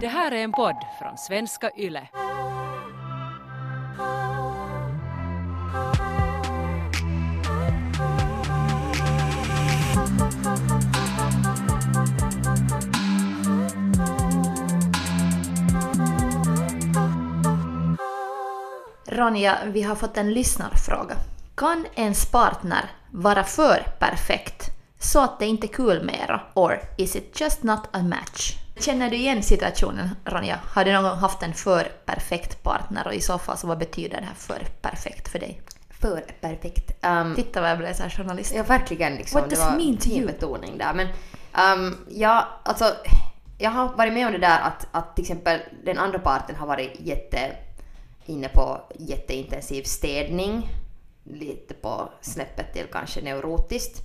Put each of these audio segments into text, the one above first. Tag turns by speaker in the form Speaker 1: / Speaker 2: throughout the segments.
Speaker 1: Det här är en podd från svenska YLE.
Speaker 2: Ronja, vi har fått en lyssnarfråga. Kan ens partner vara för perfekt så att det inte är kul mera? Or is it just not a match? Känner du igen situationen, Ronja? Har du någon gång haft en för perfekt partner och i så fall så vad betyder det här för perfekt för dig?
Speaker 3: För perfekt. Um,
Speaker 2: Titta vad jag blev så här journalist.
Speaker 3: ja, verkligen. Liksom,
Speaker 2: What
Speaker 3: det
Speaker 2: does
Speaker 3: var
Speaker 2: mean to you?
Speaker 3: betoning där. Men um, ja, alltså, jag har varit med om det där att, att till exempel den andra parten har varit jätte inne på jätteintensiv städning. Lite på snäppet till kanske neurotiskt.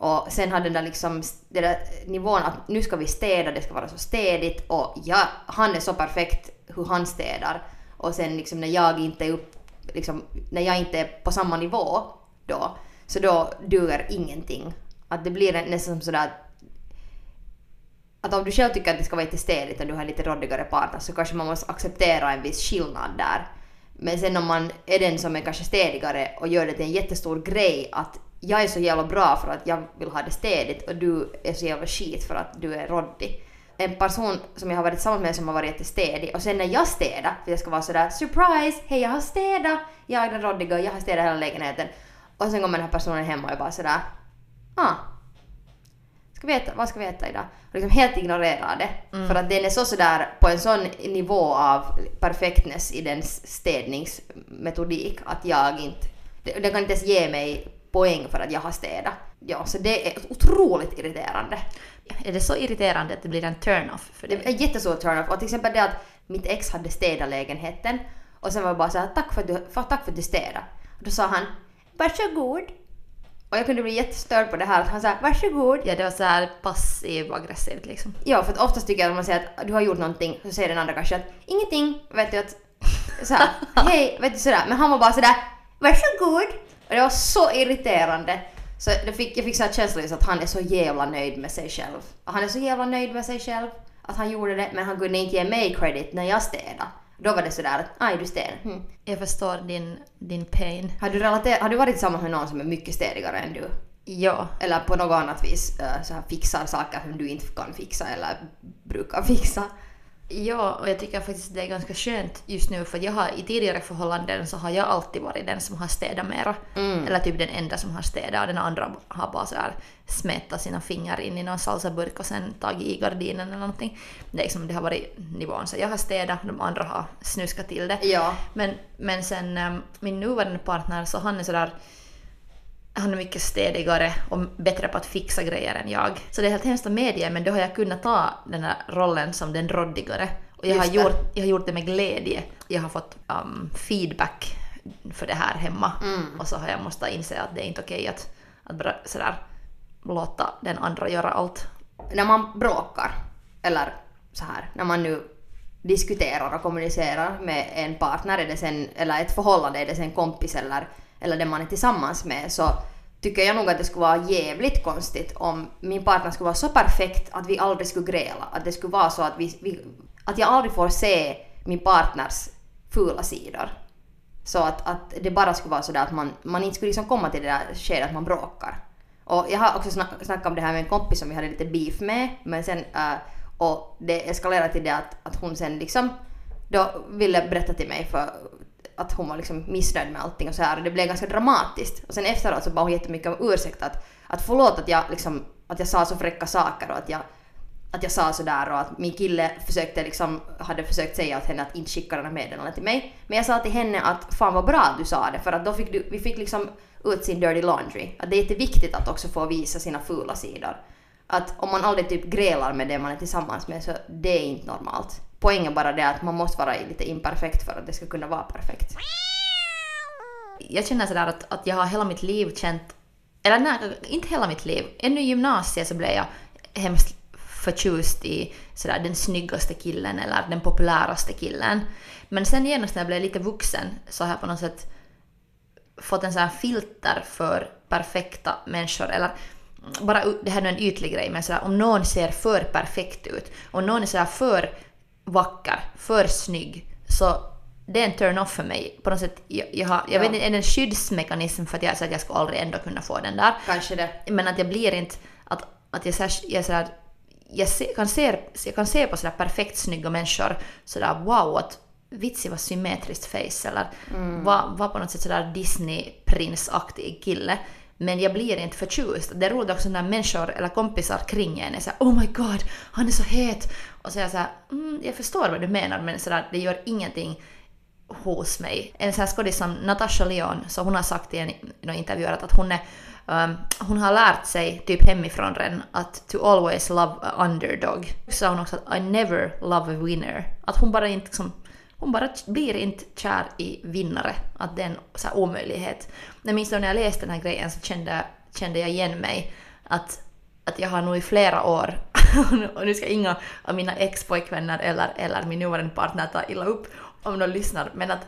Speaker 3: Och sen har den där liksom, den där nivån att nu ska vi städa, det ska vara så städigt och ja, han är så perfekt hur han städar. Och sen liksom när jag inte är upp, liksom, när jag inte är på samma nivå då, så då duger ingenting. Att det blir nästan som sådär att om du själv tycker att det ska vara lite städigt och du har lite råddigare partner så kanske man måste acceptera en viss skillnad där. Men sen om man är den som är kanske städigare och gör det till en jättestor grej att jag är så jävla bra för att jag vill ha det städigt och du är så jävla skit för att du är råddig. En person som jag har varit tillsammans med som har varit jättestädig och sen när jag städar, för jag ska vara sådär surprise, hej jag har städat, jag är den råddiga, jag har städat hela lägenheten. Och sen kommer den här personen hem och är bara sådär, ah, ska vi äta, vad ska vi äta idag? Och liksom helt ignorera det. För att den är så sådär på en sån nivå av perfektness i den städningsmetodik att jag inte, den kan inte ens ge mig poäng för att jag har städat. Ja, så det är otroligt irriterande.
Speaker 2: Är det så irriterande att det blir en turn-off för
Speaker 3: Det
Speaker 2: dig?
Speaker 3: är en jättestor turn-off. Och till exempel det att mitt ex hade städat lägenheten och sen var jag bara såhär tack för att du, för, tack för att du städade. Och då sa han varsågod. Och jag kunde bli jättestörd på det här. att Han sa varsågod.
Speaker 2: Ja, det var så här passiv aggressivt liksom.
Speaker 3: Ja, för att oftast tycker jag att man säger att du har gjort någonting så säger den andra kanske att ingenting, vet du att såhär, hej, vet du sådär. Men han var bara sådär varsågod. Och det var så irriterande. Så det fick, jag fick såhär känslan just att han är så jävla nöjd med sig själv. Han är så jävla nöjd med sig själv att han gjorde det men han kunde inte ge mig credit när jag städade. Då var det sådär att aj du städar. Hmm.
Speaker 2: Jag förstår din, din pain.
Speaker 3: Har, du relater- har du varit tillsammans med någon som är mycket städigare än du?
Speaker 2: Ja,
Speaker 3: Eller på något annat vis äh, så här fixar saker som du inte kan fixa eller brukar fixa?
Speaker 2: Ja, och jag tycker faktiskt det är ganska skönt just nu för jag har i tidigare förhållanden så har jag alltid varit den som har städat mera. Eller typ den enda som har städat och den andra har bara så här smetat sina fingrar in i någon salsaburk och sen tagit i gardinen eller någonting. Det, är liksom, det har varit nivån. Så jag har städat, de andra har snuskat till det.
Speaker 3: Ja.
Speaker 2: Men, men sen ähm, min nuvarande partner så han är sådär han är mycket städigare och bättre på att fixa grejer än jag. Så det är helt hemskt att medge, men då har jag kunnat ta den här rollen som den råddigare. Och jag har,
Speaker 3: det.
Speaker 2: gjort, jag har gjort det med glädje. Jag har fått um, feedback för det här hemma.
Speaker 3: Mm.
Speaker 2: Och så har jag måste inse att det är inte okej att, att bara sådär låta den andra göra allt.
Speaker 3: när man bråkar, eller så här, när man nu diskuterar och kommunicerar med en partner, är det sen, eller ett förhållande, är det sen kompis eller, eller den man är tillsammans med, så tycker jag nog att det skulle vara jävligt konstigt om min partner skulle vara så perfekt att vi aldrig skulle gräla. Att det skulle vara så att, vi, vi, att jag aldrig får se min partners fula sidor. Så att, att det bara skulle vara sådär att man, man inte skulle liksom komma till det där skedet att man bråkar. Och jag har också snack, snackat om det här med en kompis som vi hade lite beef med, men sen äh, och det eskalerade till det att, att hon sen liksom då ville berätta till mig för att hon var liksom missnöjd med allting och så här och det blev ganska dramatiskt. Och sen efteråt så bad hon jättemycket om ursäkt att, att förlåt att jag liksom, att jag sa så fräcka saker och att jag att jag sa sådär och att min kille försökte liksom, hade försökt säga åt henne att inte skicka den här meddelandet till mig. Men jag sa till henne att fan vad bra att du sa det för att då fick du, vi fick liksom ut sin dirty laundry. Att det är jätteviktigt att också få visa sina fula sidor. Att om man aldrig typ grälar med det man är tillsammans med så det är inte normalt. Poängen bara det att man måste vara lite imperfekt för att det ska kunna vara perfekt.
Speaker 2: jag känner sådär att, att jag har hela mitt liv känt, eller nej, inte hela mitt liv, ännu i gymnasiet så blev jag hemskt förtjust i sådär den snyggaste killen eller den populäraste killen. Men sen genast när jag blev lite vuxen så har jag på något sätt fått en sån här filter för perfekta människor eller bara det här är en ytlig grej men sådär, om någon ser för perfekt ut, om någon är sådär för vacker, för snygg, så det är en turn-off för mig. På något sätt, jag, jag, har, jag
Speaker 3: Ja.
Speaker 2: vet inte, är det en skyddsmekanism för att jag, så att jag ska aldrig ändå kunna få den där?
Speaker 3: Kanske det.
Speaker 2: Men att jag blir inte, att, att jag, så här, jag, så här, jag se, kan, se, jag kan se på sådär perfekt snygga människor sådär wow, att vitsi vad symmetriskt face eller var, var på något sätt sådär Disney-prinsaktig kille. Men jag blir inte förtjust. Det är roligt också när människor eller kompisar kring en är såhär oh my god, han är så het. Och så är jag såhär, mm, jag förstår vad du menar men sådär, det gör ingenting hos mig. En sån här skådis som Natasha Leon, så hon har sagt i en i någon intervju att hon, är, um, hon har lärt sig typ hemifrån redan att to always love a underdog. Så sa hon också att I never love a winner. Att hon bara inte liksom, hon bara blir inte kär i vinnare. Att det är en så här omöjlighet. Jag minns då när jag läste den här grejen så kände, kände jag igen mig att, att jag har nog i flera år och nu ska inga av mina ex-pojkvänner eller, eller min nuvarande partner ta illa upp om de lyssnar, men att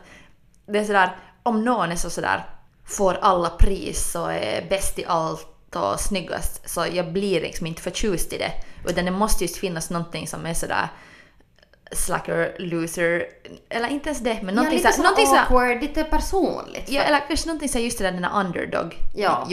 Speaker 2: det är sådär, om någon är så sådär, får alla pris och är bäst i allt och snyggast, så jag blir liksom inte förtjust i det. Utan det måste just finnas någonting som är sådär slacker, loser, eller inte ens det, men någonting
Speaker 3: ja, lite
Speaker 2: såhär, någonting såhär
Speaker 3: awkward, lite personligt.
Speaker 2: Ja, eller kanske någonting så just det där den där
Speaker 3: Ja.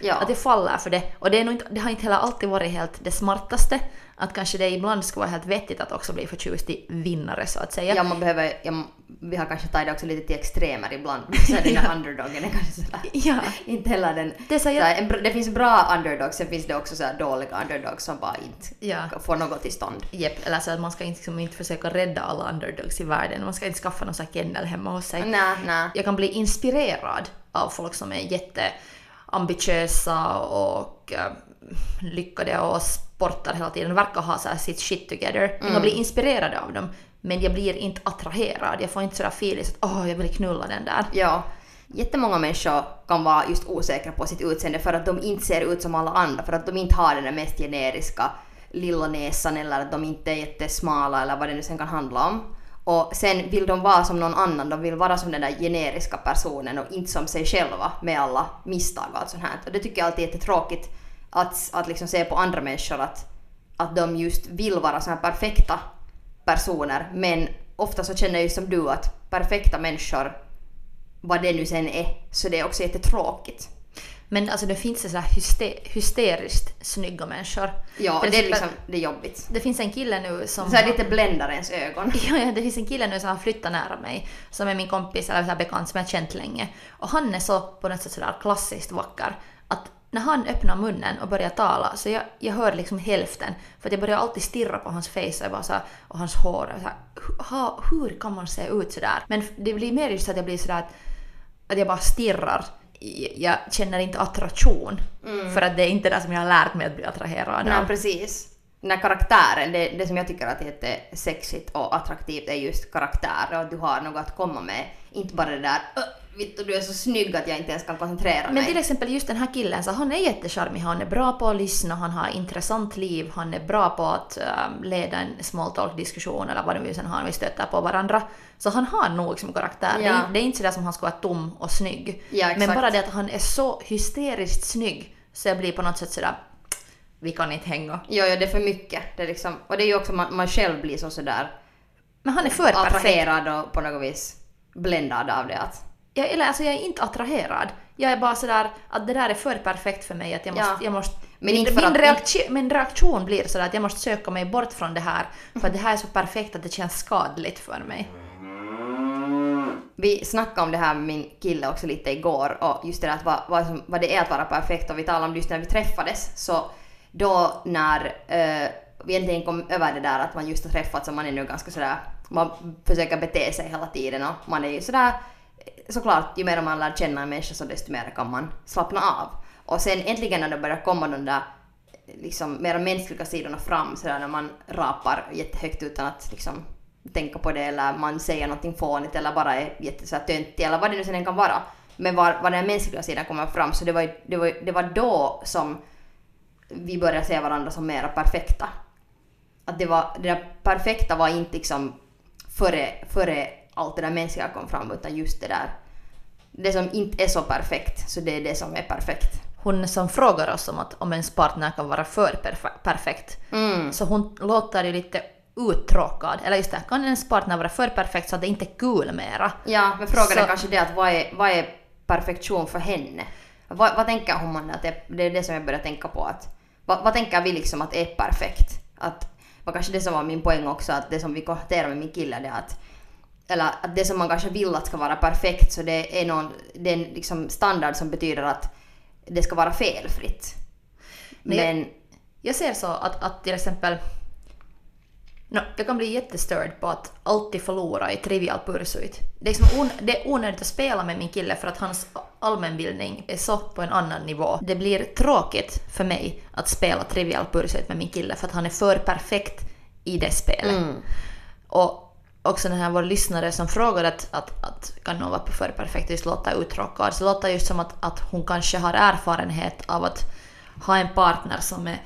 Speaker 3: Ja.
Speaker 2: Att det faller för det. Och det, är nog inte, det har inte heller alltid varit helt det smartaste. Att kanske det ibland skulle vara helt vettigt att också bli förtjust i vinnare så att säga.
Speaker 3: Ja, man behöver, ja, vi har kanske tagit det också lite till extremer ibland. Så den där underdogen är kanske sådär.
Speaker 2: Ja.
Speaker 3: Inte heller den...
Speaker 2: Det så jag-
Speaker 3: såhär, en, det finns bra underdogs, sen finns det också så här dåliga underdogs som bara inte
Speaker 2: Ja.
Speaker 3: får något till stånd.
Speaker 2: Jepp, eller så att man ska inte, liksom, inte försöka rädda alla underdogs i världen. Man ska inte skaffa någon sån här kennel hemma hos sig.
Speaker 3: Nej, nej.
Speaker 2: Jag kan bli inspirerad av folk som är jätteambitiösa och äh, lyckade och sportar hela tiden, verkar ha så här sitt shit together. Jag kan bli inspirerad av dem, men jag blir inte attraherad. Jag får inte sådär feeling att åh, jag vill knulla den där.
Speaker 3: Ja. Jättemånga människor kan vara just osäkra på sitt utseende för att de inte ser ut som alla andra, för att de inte har den där mest generiska lilla näsan eller att de inte är jättesmala eller vad det nu sen kan handla om. Och sen vill de vara som någon annan, de vill vara som den där generiska personen och inte som sig själva med alla misstag och allt sånt här. Och det tycker jag alltid är jättetråkigt att, att liksom se på andra människor att, att de just vill vara så här perfekta personer men ofta så känner jag ju som du att perfekta människor vad det nu sen är, så det är också jättetråkigt.
Speaker 2: Men alltså det finns så här hyste- hysteriskt snygga människor.
Speaker 3: Ja,
Speaker 2: Till
Speaker 3: det är liksom, det är jobbigt.
Speaker 2: Det finns en kille nu som...
Speaker 3: Så här lite bländar ens ögon.
Speaker 2: Ja, ja, det finns en kille nu som har flyttat nära mig, som är min kompis eller så här bekant som jag har känt länge. Och han är så på något sätt sådär klassiskt vacker att när han öppnar munnen och börjar tala så jag, jag hör liksom hälften. För att jag börjar alltid stirra på hans face och, bara så här, och hans hår. Och så här, ha, hur kan man se ut sådär? Men det blir mer just att jag blir sådär att, att jag bara stirrar. Jag- känner inte attraktion. För att det är inte det som jag har lärt mig att bli attraherad
Speaker 3: Nej,
Speaker 2: av.
Speaker 3: precis. Den här karaktären, det, det som jag tycker att är jättesexigt och attraktivt är just karaktär och att du har något att komma med. Inte bara det där "Öh, Vittu du är så snygg att jag inte ens kan koncentrera
Speaker 2: Men
Speaker 3: mig.
Speaker 2: till exempel just den här killen, så han är jättecharmig, han är bra på att lyssna, han har intressant liv, han är bra på att ähm, leda en small talk diskussion eller vad det nu sen har, vi stöter på varandra. Så han har nog som karaktär. Det,
Speaker 3: Ja.
Speaker 2: är, det är inte sådär som han ska vara tom och snygg.
Speaker 3: Ja,
Speaker 2: Men bara det att han är så hysteriskt snygg så jag blir på något sätt sådär, vi kan inte hänga.
Speaker 3: Jo, jo, det är för mycket. Det är liksom, och det är ju också man, man själv blir så sådär
Speaker 2: Men han är för perfekt.
Speaker 3: och på något vis bländad av det. Att,
Speaker 2: Jag, eller, alltså jag är inte attraherad. Jag är bara sådär att det där är för perfekt för mig att jag måste...
Speaker 3: Ja.
Speaker 2: Jag måste
Speaker 3: Men
Speaker 2: min, min, reaktion, min reaktion blir sådär att jag måste söka mig bort från det här för att det här är så perfekt att det känns skadligt för mig.
Speaker 3: Vi snackade om det här med min kille också lite igår och just det där att vad, vad, som, vad det är att vara perfekt och vi talade om det just när vi träffades så då när eh, vi äntligen kom över det där att man just har träffats och man är nu ganska sådär, man försöker bete sig hela tiden och man är ju sådär såklart ju mer man lär känna en människa så desto mer kan man slappna av. Och sen äntligen när det börjar komma de där liksom mera mänskliga sidorna fram sådär när man rapar jättehögt utan att liksom tänka på det eller man säger någonting fånigt eller bara är jättetöntig, töntig eller vad det nu sen kan vara. Men var, var den mänskliga sidan kommer fram så det var, det, var, det var då som vi började se varandra som mera perfekta. Att det var, det där perfekta var inte liksom före, före allt det där mänskliga kom fram utan just det där det som inte är så perfekt, så det är det som är perfekt.
Speaker 2: Hon som frågar oss om att om ens partner kan vara för perfe- perfekt,
Speaker 3: Mm.
Speaker 2: så hon låter ju lite uttråkad. Eller just det, kan ens partner vara för perfekt så att det inte är kul mera?
Speaker 3: Ja, men frågan är
Speaker 2: Så-
Speaker 3: kanske det att vad är, vad är perfektion för henne? Vad, vad tänker hon man att det, det är det som jag börjar tänka på att vad, vad tänker vi liksom att är perfekt? Att var kanske det som var min poäng också att det som vi konstaterar med min kille det är att eller att det som man kanske vill att ska vara perfekt så det är någon det är en liksom standard som betyder att det ska vara felfritt.
Speaker 2: Nej,
Speaker 3: Men
Speaker 2: Jag ser så att, att till exempel... No, jag kan bli jättestörd på att alltid förlora i Trivial Pursuit. Det är, liksom on, det är onödigt att spela med min kille för att hans allmänbildning är så på en annan nivå. Det blir tråkigt för mig att spela Trivial Pursuit med min kille för att han är för perfekt i det spelet.
Speaker 3: mm,
Speaker 2: Och också den här vår lyssnare som frågade att, att, att kan hon vara för perfekt och just låta uttråkad. Så låter just som att, att hon kanske har erfarenhet av att ha en partner som är,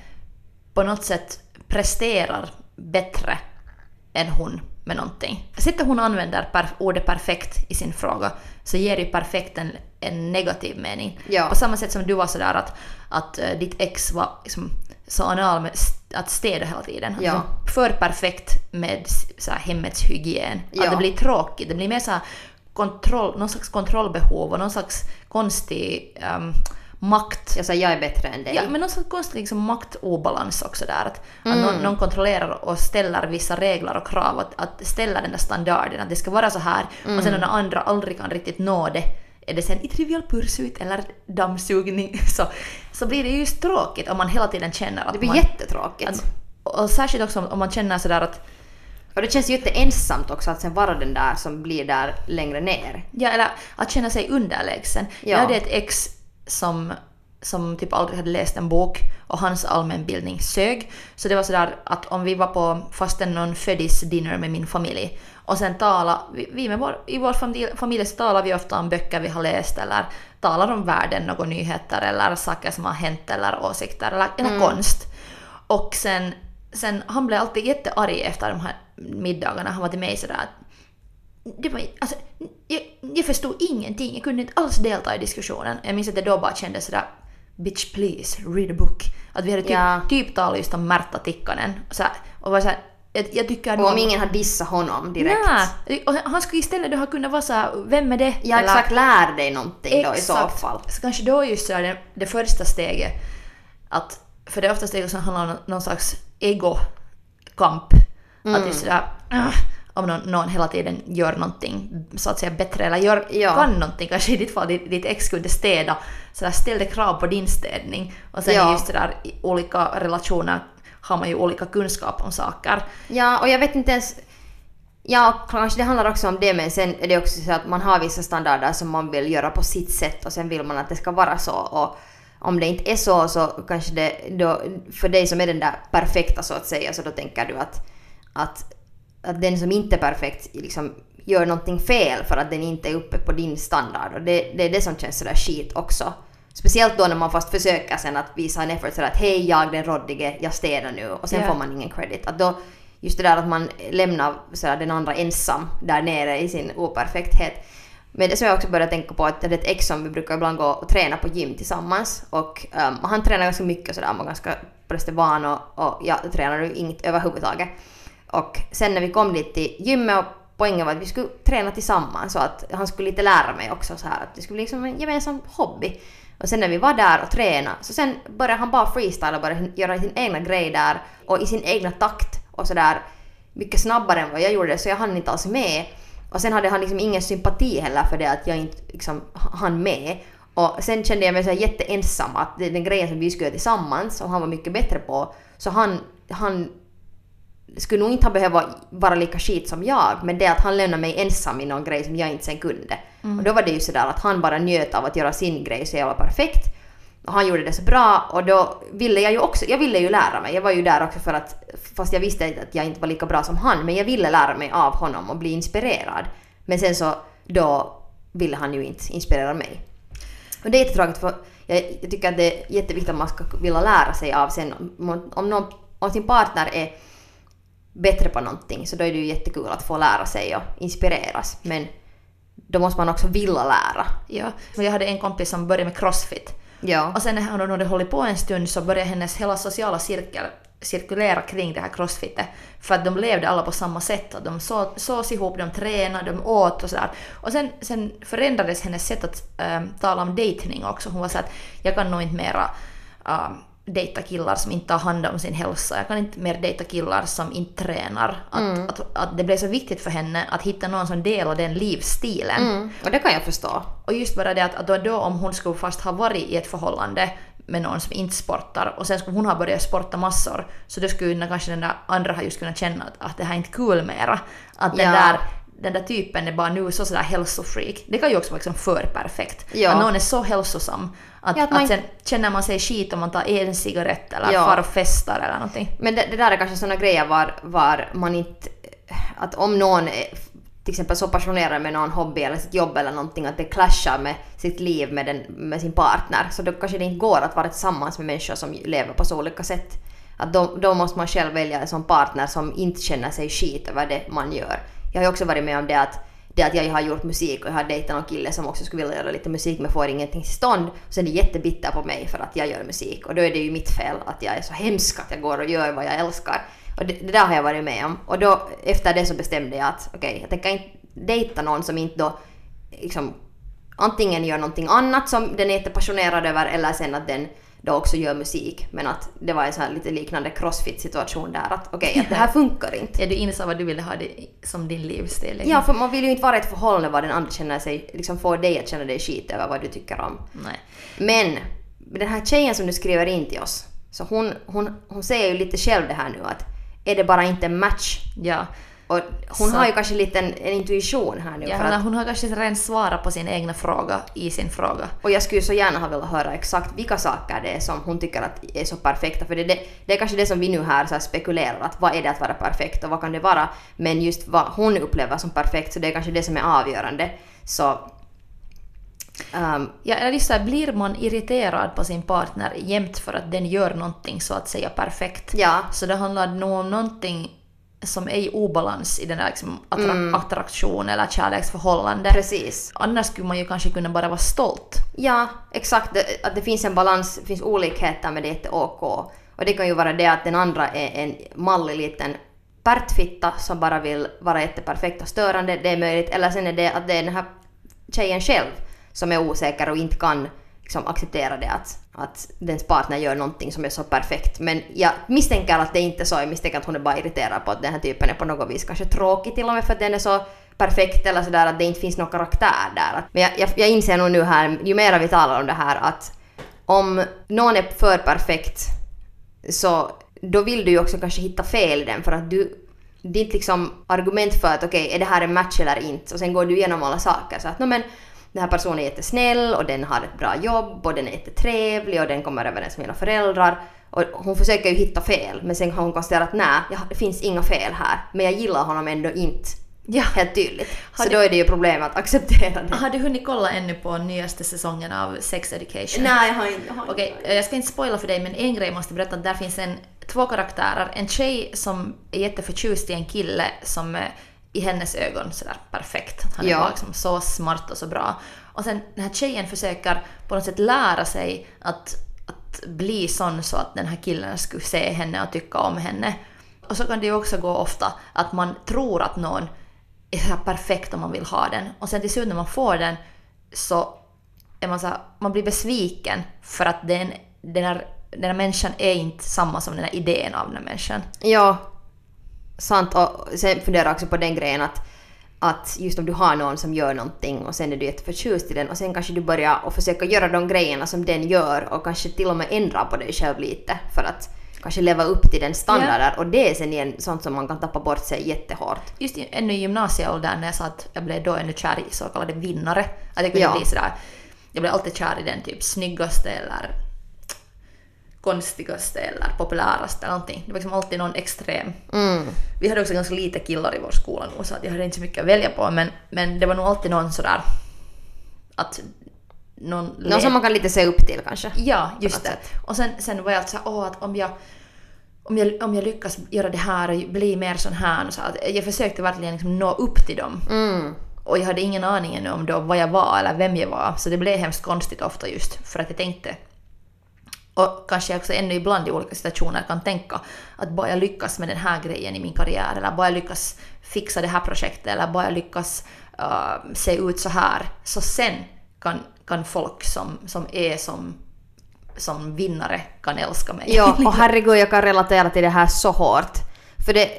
Speaker 2: på något sätt presterar bättre än hon med någonting. Sättet hon använder per, ordet perfekt i sin fråga så ger ju perfekt en, en negativ mening.
Speaker 3: Ja.
Speaker 2: På samma sätt som du var sådär att, att eh, ditt ex var liksom, så anal med st- att städa hela tiden.
Speaker 3: Ja.
Speaker 2: Alltså, för perfekt med så här, hemmets hygien.
Speaker 3: Ja.
Speaker 2: Att det blir tråkigt. Det blir mer så här kontroll, någon slags kontrollbehov och någon slags konstig ehm, makt.
Speaker 3: jag säger jag är bättre än dig.
Speaker 2: Ja, men någon konstig liksom, maktobalans också där. Att,
Speaker 3: Mm.
Speaker 2: att någon, någon kontrollerar och ställer vissa regler och krav. Att, att ställa den där standarden, att det ska vara så här. Och
Speaker 3: Mm.
Speaker 2: sen när den andra aldrig kan riktigt nå det, är det sen i trivial pursuit eller dammsugning, så, så blir det ju just tråkigt om man hela tiden känner att
Speaker 3: det blir
Speaker 2: man...
Speaker 3: jättetråkigt.
Speaker 2: Att, och särskilt också om- om man känner sådär att
Speaker 3: och det känns jätteensamt också att sen vara den där som blir där längre ner.
Speaker 2: Ja, eller att känna sig underlägsen.
Speaker 3: Ja.
Speaker 2: Jag hade ett ex som, som typ aldrig hade läst en bok och hans allmänbildning sög. Så det var sådär att om vi var på fasten någon födis-dinner med min familj och sen tala, vi, vi med vår, i vår familj, familj så talar vi ofta om böcker vi har läst eller talar om världen, några nyheter eller saker som har hänt eller åsikter eller, eller konst. Och sen, sen, han blev alltid jättearg efter de här middagarna. Han var till mig sådär att det var, alltså, jag, jag förstod ingenting, jag kunde inte alls delta i diskussionen. Jag minns att jag då bara kände sådär “bitch please, read a book”. Att vi hade typ,
Speaker 3: Ja.
Speaker 2: typ talat just om Märta Tikkanen. Och, så här, och var så här, jag, jag tycker
Speaker 3: Och om ingen har dissat honom direkt.
Speaker 2: Nej, och han skulle istället då ha kunnat vara såhär “vem är det?”
Speaker 3: Ja exakt, lär dig någonting då i så
Speaker 2: Exakt.
Speaker 3: fall.
Speaker 2: Så kanske då just sådär det, det första steget, att, för det är oftast det som handlar om någon slags egokamp. Att just sådär, "Ah", om någon, någon hela tiden gör någonting så att säga bättre eller gör,
Speaker 3: Ja.
Speaker 2: kan någonting, kanske i ditt fall ditt, ditt ex kunde städa, sådär ställde krav på din städning. Och sen
Speaker 3: Ja.
Speaker 2: just sådär i olika relationer har man ju olika kunskap om saker.
Speaker 3: Ja, och jag vet inte ens... Ja, kanske det handlar också om det, men sen är det också så att man har vissa standarder som man vill göra på sitt sätt och sen vill man att det ska vara så. Och om det inte är så, så kanske det då, för dig som är den där perfekta så att säga, så då tänker du att, att, att den som inte är perfekt liksom gör någonting fel för att den inte är uppe på din standard. Och det, det är det som känns sådär skit också. Speciellt då när man fast försöker sen att visa en effort sådär att hej jag den råddige, jag städar nu och sen
Speaker 2: Ja.
Speaker 3: får man ingen credit. Att då, just det där att man lämnar sådär den andra ensam där nere i sin operfekthet. Men det som jag också började tänka på att jag hade ett ex som vi brukar ibland gå och träna på gym tillsammans och um, han tränar ganska mycket sådär, han var ganska van och, och jag tränade ju inget överhuvudtaget. Och sen när vi kom dit till gymmet och poängen var att vi skulle träna tillsammans så att han skulle lite lära mig också så här att det skulle bli liksom en gemensam hobby. Och sen när vi var där och tränade så sen började han bara freestyla och började göra sin egna grej där och i sin egna takt och sådär mycket snabbare än vad jag gjorde så jag hann inte alls med. Och sen hade han liksom ingen sympati heller för det att jag inte liksom hann med. Och sen kände jag mig så här jätteensam att det är den grejen som vi skulle göra tillsammans och han var mycket bättre på. Så han, han skulle nog inte ha behövt vara lika skit som jag, men det att han lämnade mig ensam i någon grej som jag inte sen kunde. Och då var det ju sådär att han bara njöt av att göra sin grej så jävla perfekt. Och han gjorde det så bra och då ville jag ju också, jag ville ju lära mig. Jag var ju där också för att, fast jag visste att jag inte var lika bra som han, men jag ville lära mig av honom och bli inspirerad. Men sen så, då ville han ju inte inspirera mig. Och det är jättetråkigt för jag, jag tycker att det är jätteviktigt att man ska vilja lära sig av sen om, om, någon, om sin partner är bättre på någonting så då är det ju jättekul att få lära sig och inspireras. Men då måste man också vilja lära.
Speaker 2: Ja. Jag hade en kompis som började med crossfit.
Speaker 3: Ja.
Speaker 2: Och sen när hon hade hållit på en stund så började hennes hela sociala cirkel cirkulera kring det här crossfitet. För att de levde alla på samma sätt. Att de så, sås ihop, de tränade, de åt och sådär. Och sen, sen förändrades hennes sätt att äh, tala om dejtning också. Hon var så att jag kan nog inte mera äh, dejta killar som inte tar hand om sin hälsa. Jag kan inte mer dejta killar som inte tränar. Att,
Speaker 3: Mm.
Speaker 2: att, att det blev så viktigt för henne att hitta någon som delar den livsstilen.
Speaker 3: Mm. Och det kan jag förstå.
Speaker 2: Och just bara det att, att då, då om hon skulle fast ha varit i ett förhållande med någon som inte sportar och sen skulle hon ha börjat sporta massor så då skulle den- kanske den där andra ha just kunnat känna att, att det här är inte kul mera. Att den,
Speaker 3: Ja.
Speaker 2: där, den där typen är bara nu så sådär hälsofreak. Det kan ju också vara liksom för perfekt.
Speaker 3: Ja.
Speaker 2: Att någon är så hälsosam att,
Speaker 3: Ja, att man
Speaker 2: att sen känner man sig skit om man tar en cigarett eller
Speaker 3: Ja.
Speaker 2: far och festar eller någonting.
Speaker 3: Men det, det där är kanske såna grejer var, var man inte... Att om någon är till exempel så passionerad med någon hobby eller sitt jobb eller någonting att det clashar med sitt liv med, den, med sin partner så då kanske det inte går att vara tillsammans med människor som lever på så olika sätt. Att då, då måste man själv välja en sån partner som inte känner sig skit över det man gör. Jag har ju också varit med om det att det att jag har gjort musik och jag har dejtat någon kille som också skulle vilja göra lite musik men får ingenting till stånd. Och sen är det jättebitter på mig för att jag gör musik och då är det ju mitt fel att jag är så hemsk att jag går och gör vad jag älskar. Och det, det där har jag varit med om. Och då efter det så bestämde jag att okej, jag tänker inte dejta någon som inte då liksom antingen gör någonting annat som den är jättepassionerad över eller sen att den då också gör musik. Men att det var en sån här lite liknande crossfit situation där att okej, att det här funkar inte.
Speaker 2: Ja, du insåg vad du ville ha det, som din livsstil. liksom.
Speaker 3: Ja, för man vill ju inte vara i ett förhållande var den andra känner sig, liksom får dig att känna dig skit över vad du tycker om.
Speaker 2: Nej.
Speaker 3: Men den här tjejen som du skriver in till oss, så hon, hon, hon säger ju lite själv det här nu att är det bara inte en match?
Speaker 2: Ja.
Speaker 3: Och hon
Speaker 2: Så-
Speaker 3: har ju kanske lite en, en intuition här nu
Speaker 2: Ja, hon, har, hon har kanske redan svarat på sin egna fråga i sin fråga.
Speaker 3: och jag skulle så gärna ha velat höra exakt vilka saker det är som hon tycker att är så perfekta. För det, det, det är kanske det som vi nu här så här spekulerar att vad är det att vara perfekt och vad kan det vara? Men just vad hon upplever som perfekt så det är kanske det som är avgörande. Så... ehm,
Speaker 2: Ja, eller just så här, blir man irriterad på sin partner jämt för att den gör någonting så att säga perfekt.
Speaker 3: ja,
Speaker 2: Så det handlar nog om någonting som är i obalans i den där liksom attra- attraktion eller kärleksförhållande.
Speaker 3: precis.
Speaker 2: Annars skulle man ju kanske kunna bara vara stolt.
Speaker 3: Ja, exakt. Det, att det finns en balans, det finns olikheter men det är inte OK. Och det kan ju vara det att den andra är en mallig liten pärtfitta som bara vill vara jätteperfekt och störande, det är möjligt. Eller sen är det att det är den här tjejen själv som är osäker och inte kan liksom acceptera det att, att dens partner gör någonting som är så perfekt. Men jag misstänker att det inte är så. Jag misstänker att hon är bara irriterad på att den här typen är på något vis kanske tråkig till och med för att den är så perfekt eller sådär att det inte finns någon karaktär där. Men jag, jag, jag inser nog nu här, ju mer vi talar om det här, att om någon är för perfekt så då vill du ju också kanske hitta fel i den för att du ditt liksom argument för att okej, är det här en match eller inte? Och sen går du igenom alla saker så att no, men den här personen är jättesnäll och den har ett bra jobb och den är jättetrevlig och den kommer överens med mina föräldrar. Och hon försöker ju hitta fel men sen har hon konstaterat att nej, det finns inga fel här. Men jag gillar honom ändå inte.
Speaker 2: Ja.
Speaker 3: Helt tydligt.
Speaker 2: Har
Speaker 3: Så
Speaker 2: du-
Speaker 3: då är det ju problem att acceptera det.
Speaker 2: Har du hunnit kolla ännu på nyaste säsongen av Sex Education?
Speaker 3: Nej, jag har inte. jag har.
Speaker 2: Okej, eh, jag ska inte spoila för dig men en grej måste jag berätta att där finns en, två karaktärer. En tjej som är jätteförtjust i en kille som är i hennes ögon sådär perfekt. Han är
Speaker 3: Ja.
Speaker 2: bara liksom så smart och så bra. Och sen den här tjejen försöker på något sätt lära sig att, att bli sån så att den här killen skulle se henne och tycka om henne. Och så kan det ju också gå ofta att man tror att någon är så perfekt om man vill ha den. Och sen till slut när man får den så är man så här, man blir besviken för att den, den, här, den här människan är inte samma som den här idén av den här människan.
Speaker 3: Ja, sant. Och sen funderar jag också på den grejen att, att just om du har någon som gör någonting och sen är du jätteförtjust i den och sen kanske du börjar och försöka göra de grejerna som den gör och kanske till och med ändra på dig själv lite för att kanske leva upp till den standarden och det är sen igen sånt som man kan tappa bort sig jättehårt.
Speaker 2: Just i, ännu i gymnasieåldern när jag sa att jag blev då ännu kär i så kallade vinnare. Att jag kunde
Speaker 3: Ja.
Speaker 2: bli sådär, jag blev alltid kär i den typ snyggaste eller konstigaste eller populäraste eller någonting. Det var liksom alltid någon extrem.
Speaker 3: Mm.
Speaker 2: Vi hade också ganska lite killar i vår skola nu så att jag hade inte så mycket att välja på men, men det var nog alltid någon sådär att någon
Speaker 3: Någon som man kan lite se upp till kanske.
Speaker 2: Ja, just det.
Speaker 3: sätt.
Speaker 2: Och sen, sen var jag alltså åh, att om jag, om, jag, om jag lyckas göra det här och bli mer sån här. Så att jag försökte verkligen liksom nå upp till dem.
Speaker 3: Mm.
Speaker 2: Och jag hade ingen aning ännu om då vad jag var eller vem jag var. Så det blev hemskt konstigt ofta just för att jag tänkte och kanske också ännu ibland i olika situationer kan tänka att bara jag lyckas med den här grejen i min karriär eller bara jag lyckas fixa det här projektet eller bara jag lyckas uh, se ut så här så sen kan, kan folk som, som är som, som vinnare kan älska mig.
Speaker 3: Ja, och herregud jag kan relatera till det här så hårt. För det...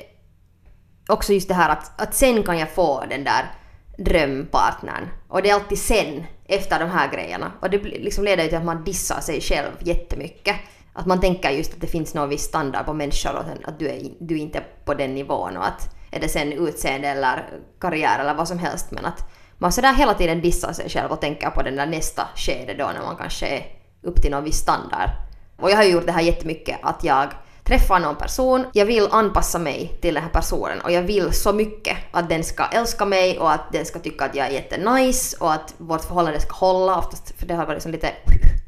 Speaker 3: Också just det här att, att sen kan jag få den där drömpartnern. Och det är alltid sen, efter de här grejerna. Och det liksom leder ju till att man dissar sig själv jättemycket. Att man tänker just att det finns någon viss standard på människor och sen att du är, du är inte på den nivån och att är det sen utseende eller karriär eller vad som helst men att man sådär hela tiden dissar sig själv och tänker på den där nästa skede då när man kanske är upp till någon viss standard. Och jag har ju gjort det här jättemycket att jag träffar någon person, jag vill anpassa mig till den här personen och jag vill så mycket att den ska älska mig och att den ska tycka att jag är jättenice och att vårt förhållande ska hålla oftast, för det har varit liksom lite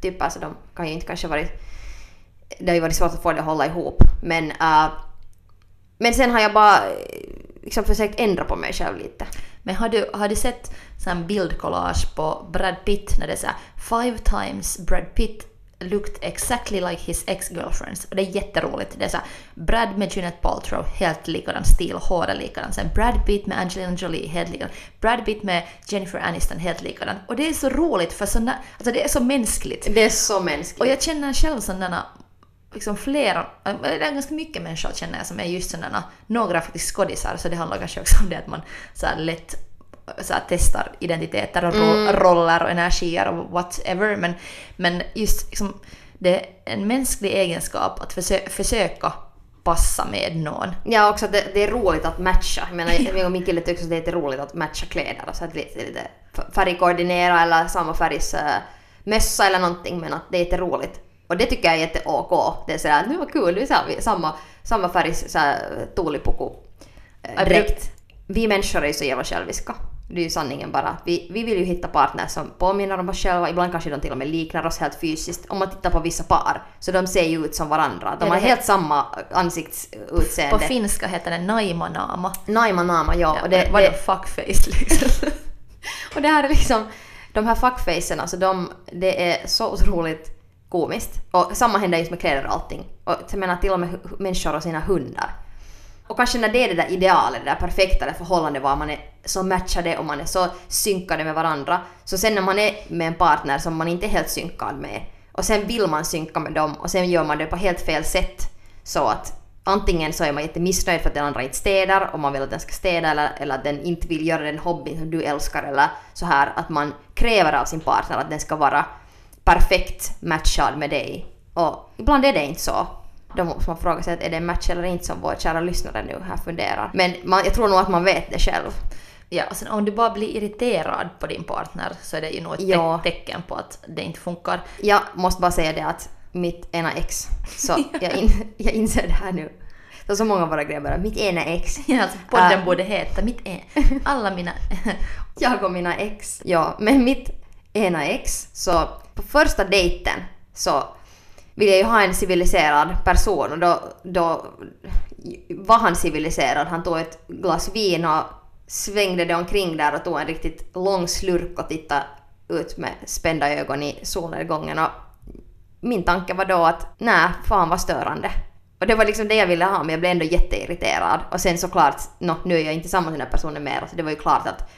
Speaker 3: typer så de kan ju inte kanske varit det har ju varit svårt att få det att hålla ihop. Men, uh, men sen har jag bara liksom försökt ändra på mig själv lite.
Speaker 2: Men har du, har du sett sån bildkollage på Brad Pitt när det är såhär five times Brad Pitt looked exactly like his ex-girlfriends. Och det är jätteroligt. Det är så Brad med Gwyneth Paltrow, helt likadan stil, håret likadan. Sen Brad Pitt med Angelina Jolie, helt likadan. Brad Pitt med Jennifer Aniston, helt likadan. Och det är så roligt för såna, alltså det är så mänskligt.
Speaker 3: Det är så mänskligt.
Speaker 2: Och jag känner själv sådana, liksom flera, det är ganska mycket människor känner jag som är just sådana, några faktiskt skådisar så det handlar kanske också om det att man så lätt så här, testar identiteter och ro- roller och energier och whatever men, men just liksom, det är en mänsklig egenskap att försö- försöka passa med någon.
Speaker 3: Ja, också det, det är roligt att matcha. Jag menar, jag och min kille tycker att det är lite roligt att matcha kläder. Så att lite, lite färgkoordinera eller samma färgs uh, mössa eller någonting. Men att det är jätte roligt. Och det tycker jag är jätte OK. Det är sådär, nu var kul, nu har vi samma, samma färgs tuulipuku eh. Vi människor är ju så jävla själviska. Det är ju sanningen bara. Vi, vi vill ju hitta partners som påminner om oss själva. Ibland kanske de till och med liknar oss helt fysiskt. Om man tittar på vissa par så de ser ju ut som varandra. De
Speaker 2: Ja,
Speaker 3: har helt samma ansiktsutseende.
Speaker 2: På finska heter det naimanama.
Speaker 3: Naima Nama, ja.
Speaker 2: Ja,
Speaker 3: och, det,
Speaker 2: vadå fuckface liksom?
Speaker 3: och det här är liksom, de här fuckfacerna, alltså de, det är så otroligt komiskt. Och samma händer just med kläder och allting. Och jag menar till och med människor och sina hundar. Och kanske när det är det där idealet, det där perfekta det förhållandet var man är så matchade och man är så synkade med varandra. Så sen när man är med en partner som man inte är helt synkad med och sen vill man synka med dem och sen gör man det på helt fel sätt. Så att antingen så är man jättemissnöjd för att den andra inte städar och man vill att den ska städa eller, eller att den inte vill göra den hobbyn som du älskar eller så här att man kräver av sin partner att den ska vara perfekt matchad med dig. Och ibland är det inte så. Då måste man fråga sig att är det en match eller inte som vår kära lyssnare nu här funderar. Men man, jag tror nog att man vet det själv.
Speaker 2: Ja, och sen om du bara blir irriterad på din partner så är det ju nog ett
Speaker 3: Ja.
Speaker 2: te- tecken på att det inte funkar.
Speaker 3: Jag måste bara säga det att mitt ena ex, så jag, in, jag inser det här nu. Så så många av våra grejer bara, mitt ena ex.
Speaker 2: Ja, alltså podden
Speaker 3: Äh.
Speaker 2: borde heta mitt e- alla mina...
Speaker 3: Jag och mina ex. Ja, men mitt ena ex, så på första dejten så ville jag ju ha en civiliserad person och då, då var han civiliserad. Han tog ett glas vin och svängde det omkring där och tog en riktigt lång slurk och tittade ut med spända ögon i solnedgången och min tanke var då att nej, fan vad störande. Och det var liksom det jag ville ha men jag blev ändå jätteirriterad. Och sen såklart, no, nu är jag inte tillsammans med den här personen mer så det var ju klart att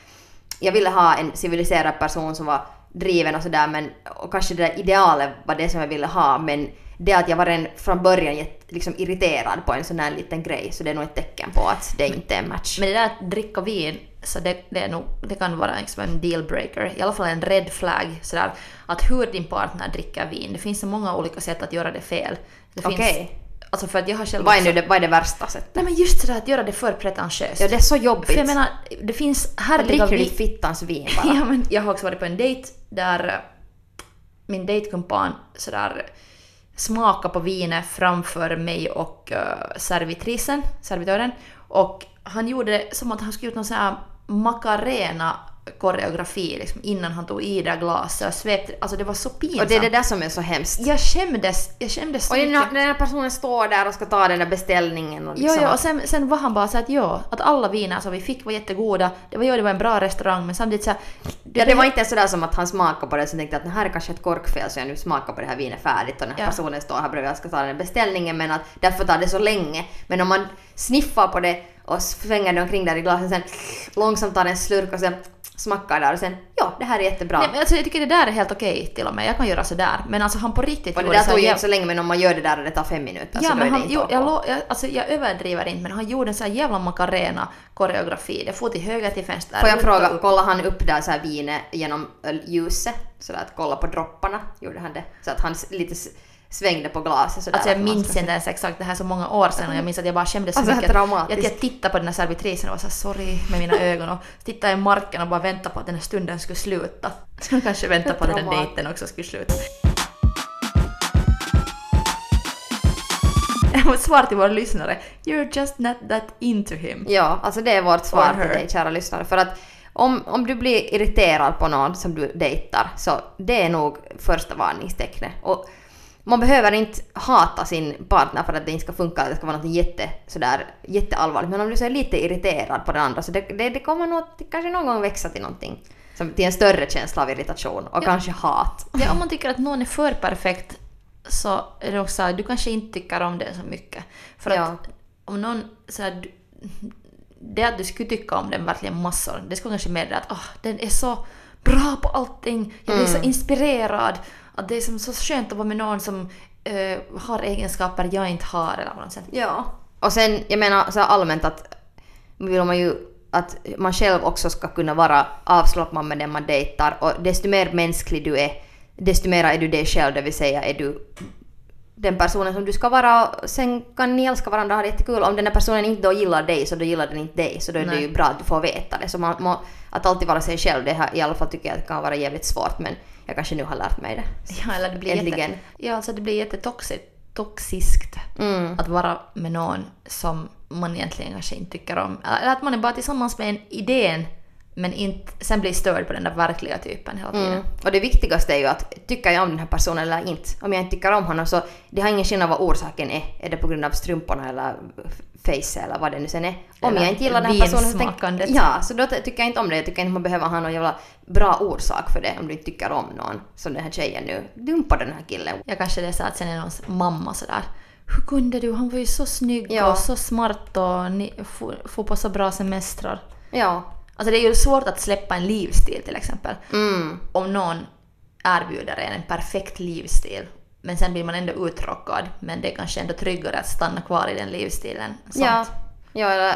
Speaker 3: jag ville ha en civiliserad person som var driven och sådär men och kanske det där idealet var det som jag ville ha men det att jag var redan från början jätte, liksom irriterad på en sån här liten grej så det är nog ett tecken på att det inte är en match.
Speaker 2: Men det där att dricka vin, så det, det, är nog, det kan vara liksom en dealbreaker, i alla fall en red flag. Sådär, att hur din partner dricker vin, det finns så många olika sätt att göra det fel. Det finns,
Speaker 3: Okej.
Speaker 2: Alltså för att jag har själv
Speaker 3: Vad är, nu det, vad är det värsta sättet?
Speaker 2: Nej men just sådär att göra det för pretentiöst.
Speaker 3: Ja det är så jobbigt.
Speaker 2: För jag menar, det finns härliga
Speaker 3: dricker du
Speaker 2: vin...
Speaker 3: fittans vin bara?
Speaker 2: ja, men jag har också varit på en dejt där eh, min dejtkumpan sådär smakade på vinet framför mig och uh, servitrisen, servitören. Och han gjorde det som att han skulle gjort någon sån här macarena koreografi liksom, innan han tog i det där glaset och svepte. Alltså det var så pinsamt.
Speaker 3: Och det är det där som är så hemskt.
Speaker 2: Jag skämdes, jag skämdes så
Speaker 3: Och
Speaker 2: mycket.
Speaker 3: den här personen står där och ska ta den där beställningen och
Speaker 2: Jo,
Speaker 3: liksom...
Speaker 2: jo, och sen, sen var han bara så att ja, att alla viner som vi fick var jättegoda. Det var, jo, det var en bra restaurang men samtidigt så här,
Speaker 3: Ja, det var inte sådär som att han smakade på det och tänkte att det här är kanske ett korkfel så jag nu smakar på det här vinet färdigt och den här
Speaker 2: Ja.
Speaker 3: personen står här bredvid och ska ta den här beställningen men att därför tar det så länge. Men om man sniffar på det och svänger det omkring där i glaset sen långsamt tar en slurk och sen smackar där och sen ja, det här är jättebra.
Speaker 2: Nej, men alltså, jag tycker det där är helt okej till och med. Jag kan göra sådär. Men alltså han på riktigt
Speaker 3: och det där tog ju inte så länge men om man gör det där och det tar fem minuter
Speaker 2: Ja,
Speaker 3: så då
Speaker 2: men
Speaker 3: är det inte
Speaker 2: jo,
Speaker 3: OK.
Speaker 2: jag, lo- jag, alltså, jag överdriver inte, men han gjorde en sån här jävla macarena koreografi. Det får till höger till vänster.
Speaker 3: Får jag fråga, kollar han upp där så här vinet genom ljuset? Sådär att kolla på dropparna, gjorde han det? Så att han lite svängde på glaset sådär.
Speaker 2: Alltså jag
Speaker 3: att
Speaker 2: minns inte ens exakt, det här är så många år sedan och jag minns att jag bara skämdes så
Speaker 3: Alltså,
Speaker 2: mycket.
Speaker 3: traumatiskt.
Speaker 2: Att jag tittade på den här servitrisen och var så här, sorry med mina ögon och tittade i marken och bara väntade på att den här stunden skulle sluta. Så kanske väntade på att den dejten också skulle sluta. Svar till våra lyssnare. You're just not that into him.
Speaker 3: Ja, alltså det är vårt svar till dig kära lyssnare. För att om, om du blir irriterad på någon som du dejtar så det är nog första varningstecknet. Och man behöver inte hata sin partner för att det inte ska funka, att det ska vara något jätte, sådär, jätteallvarligt. Men om du så är lite irriterad på den andra så det, det, det kommer nog kanske någon gång växa till någonting. Som, till en större känsla av irritation och kanske hat.
Speaker 2: Ja, om man tycker att någon är för perfekt så är det också du kanske inte tycker om det så mycket. För
Speaker 3: Ja.
Speaker 2: att om någon så här, det att du skulle tycka om den verkligen massor, det skulle kanske medföra att oh, den är så bra på allting, jag blir så inspirerad, att det är som så skönt att vara med någon som eh, har egenskaper jag inte har eller något sätt.
Speaker 3: Ja. Och sen, jag menar så allmänt att vill man ju att man själv också ska kunna vara avslappnad med den man dejtar och desto mer mänsklig du är, desto mer är du dig själv, det vill säga är du den personen som du ska vara sen kan ni älska varandra och ha det jättekul. Om den här personen inte då gillar dig så då gillar den inte dig så då är det
Speaker 2: Nej.
Speaker 3: ju bra att du får veta det. Så man, må, att alltid vara sig själv, det här, i alla fall tycker jag att det kan vara jävligt svårt men jag kanske nu har lärt mig det.
Speaker 2: Ja, eller det blir
Speaker 3: Äntligen.
Speaker 2: jätte, ja, alltså det blir jättetoxiskt toxiskt
Speaker 3: Mm.
Speaker 2: att vara med någon som man egentligen kanske inte tycker om. Eller att man är bara tillsammans med en idén men inte, sen blir störd på den där verkliga typen hela tiden.
Speaker 3: Mm. Och det viktigaste är ju att tycker jag om den här personen eller inte. Om jag inte tycker om honom så det har ingen skillnad vad orsaken är. Är det på grund av strumporna eller face eller vad det nu sen är. Om
Speaker 2: Eller
Speaker 3: jag inte gillar den här personen så tänk,
Speaker 2: vinsmakandet.
Speaker 3: Ja, så då ty- tycker jag inte om det. Jag tycker inte man behöver ha någon jävla bra orsak för det om du inte tycker om någon. Som den här tjejen nu. Dumpa den här killen.
Speaker 2: Ja, kanske det är så att sen är någons mamma sådär Hur kunde du? Han var ju så snygg
Speaker 3: Ja.
Speaker 2: och så smart och ni får, får på så bra semestrar.
Speaker 3: Ja.
Speaker 2: Alltså det är ju svårt att släppa en livsstil till exempel.
Speaker 3: Mm.
Speaker 2: Om någon erbjuder en en perfekt livsstil men sen blir man ändå uttråkad men det är kanske ändå tryggare att stanna kvar i den livsstilen. Sånt.
Speaker 3: Ja. ja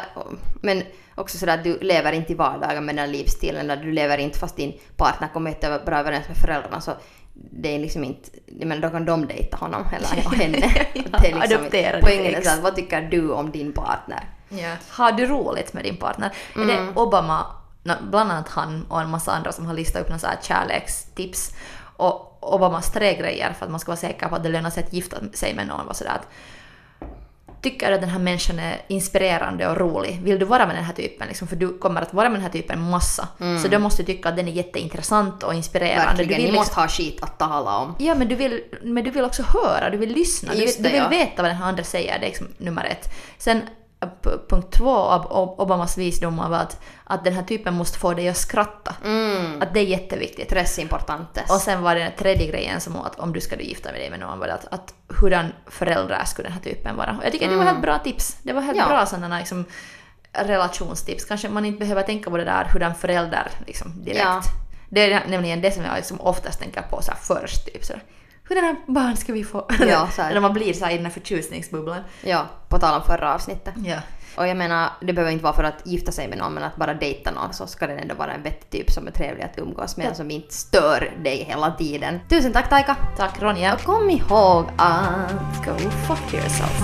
Speaker 3: men också sådär att du lever inte i vardagen med den livsstilen. Eller du lever inte fast din partner kommer inte bra överens med föräldrarna. Så det är liksom inte, men då kan de dejta honom eller henne.
Speaker 2: Ja,
Speaker 3: det är liksom
Speaker 2: adoptera
Speaker 3: poängen är så att vad tycker du om din partner?
Speaker 2: Ja. Har du roligt med din partner? Är
Speaker 3: Mm.
Speaker 2: det Obama, nå, bland annat han och en massa andra som har listat upp några kärlekstips och Obamas tre grejer för att man ska vara säker på att det lönar sig att gifta sig med någon var sådär att Tycker du att den här människan är inspirerande och rolig? Vill du vara med den här typen? Liksom, för du kommer att vara med den här typen massa. Så då måste du tycka att den är jätteintressant och inspirerande.
Speaker 3: Mm. Verkligen,
Speaker 2: du
Speaker 3: ni
Speaker 2: vill
Speaker 3: måste ha skit att tala om.
Speaker 2: Ja, men du, vill, men du vill också höra, du vill lyssna, du vill,
Speaker 3: Just det,
Speaker 2: du vill
Speaker 3: ja.
Speaker 2: veta vad den här andra säger, det är liksom nummer ett. Sen punkt två av Ob- Obamas visdomar var att, att den här typen måste få dig att skratta.
Speaker 3: Mm.
Speaker 2: Att det är jätteviktigt.
Speaker 3: Tres importantes.
Speaker 2: Och sen var det den tredje grejen som var att om du ska gifta med dig med någon var det att, att hurdan föräldrar skulle den här typen vara. Och jag tycker det var helt bra tips. Det var helt
Speaker 3: Mm. Ja.
Speaker 2: bra sådana liksom, relationstips. Kanske man inte behöver tänka på det där hurdan förälder liksom, direkt.
Speaker 3: Ja.
Speaker 2: Det är nämligen det som jag liksom oftast tänker på så först. Typ, så hurdana barn ska vi få?
Speaker 3: Ja, så.
Speaker 2: När man blir så här i den här förtjusningsbubblan.
Speaker 3: Ja, på tal om förra avsnittet.
Speaker 2: Ja.
Speaker 3: Och jag menar, det behöver inte vara för att gifta sig med någon, men att bara dejta någon så ska den ändå vara en vettig typ som är trevlig att umgås med och som inte stör dig hela tiden. Tusen tack Taika!
Speaker 2: Tack Ronja.
Speaker 3: Och kom ihåg att...
Speaker 2: Go fuck yourself.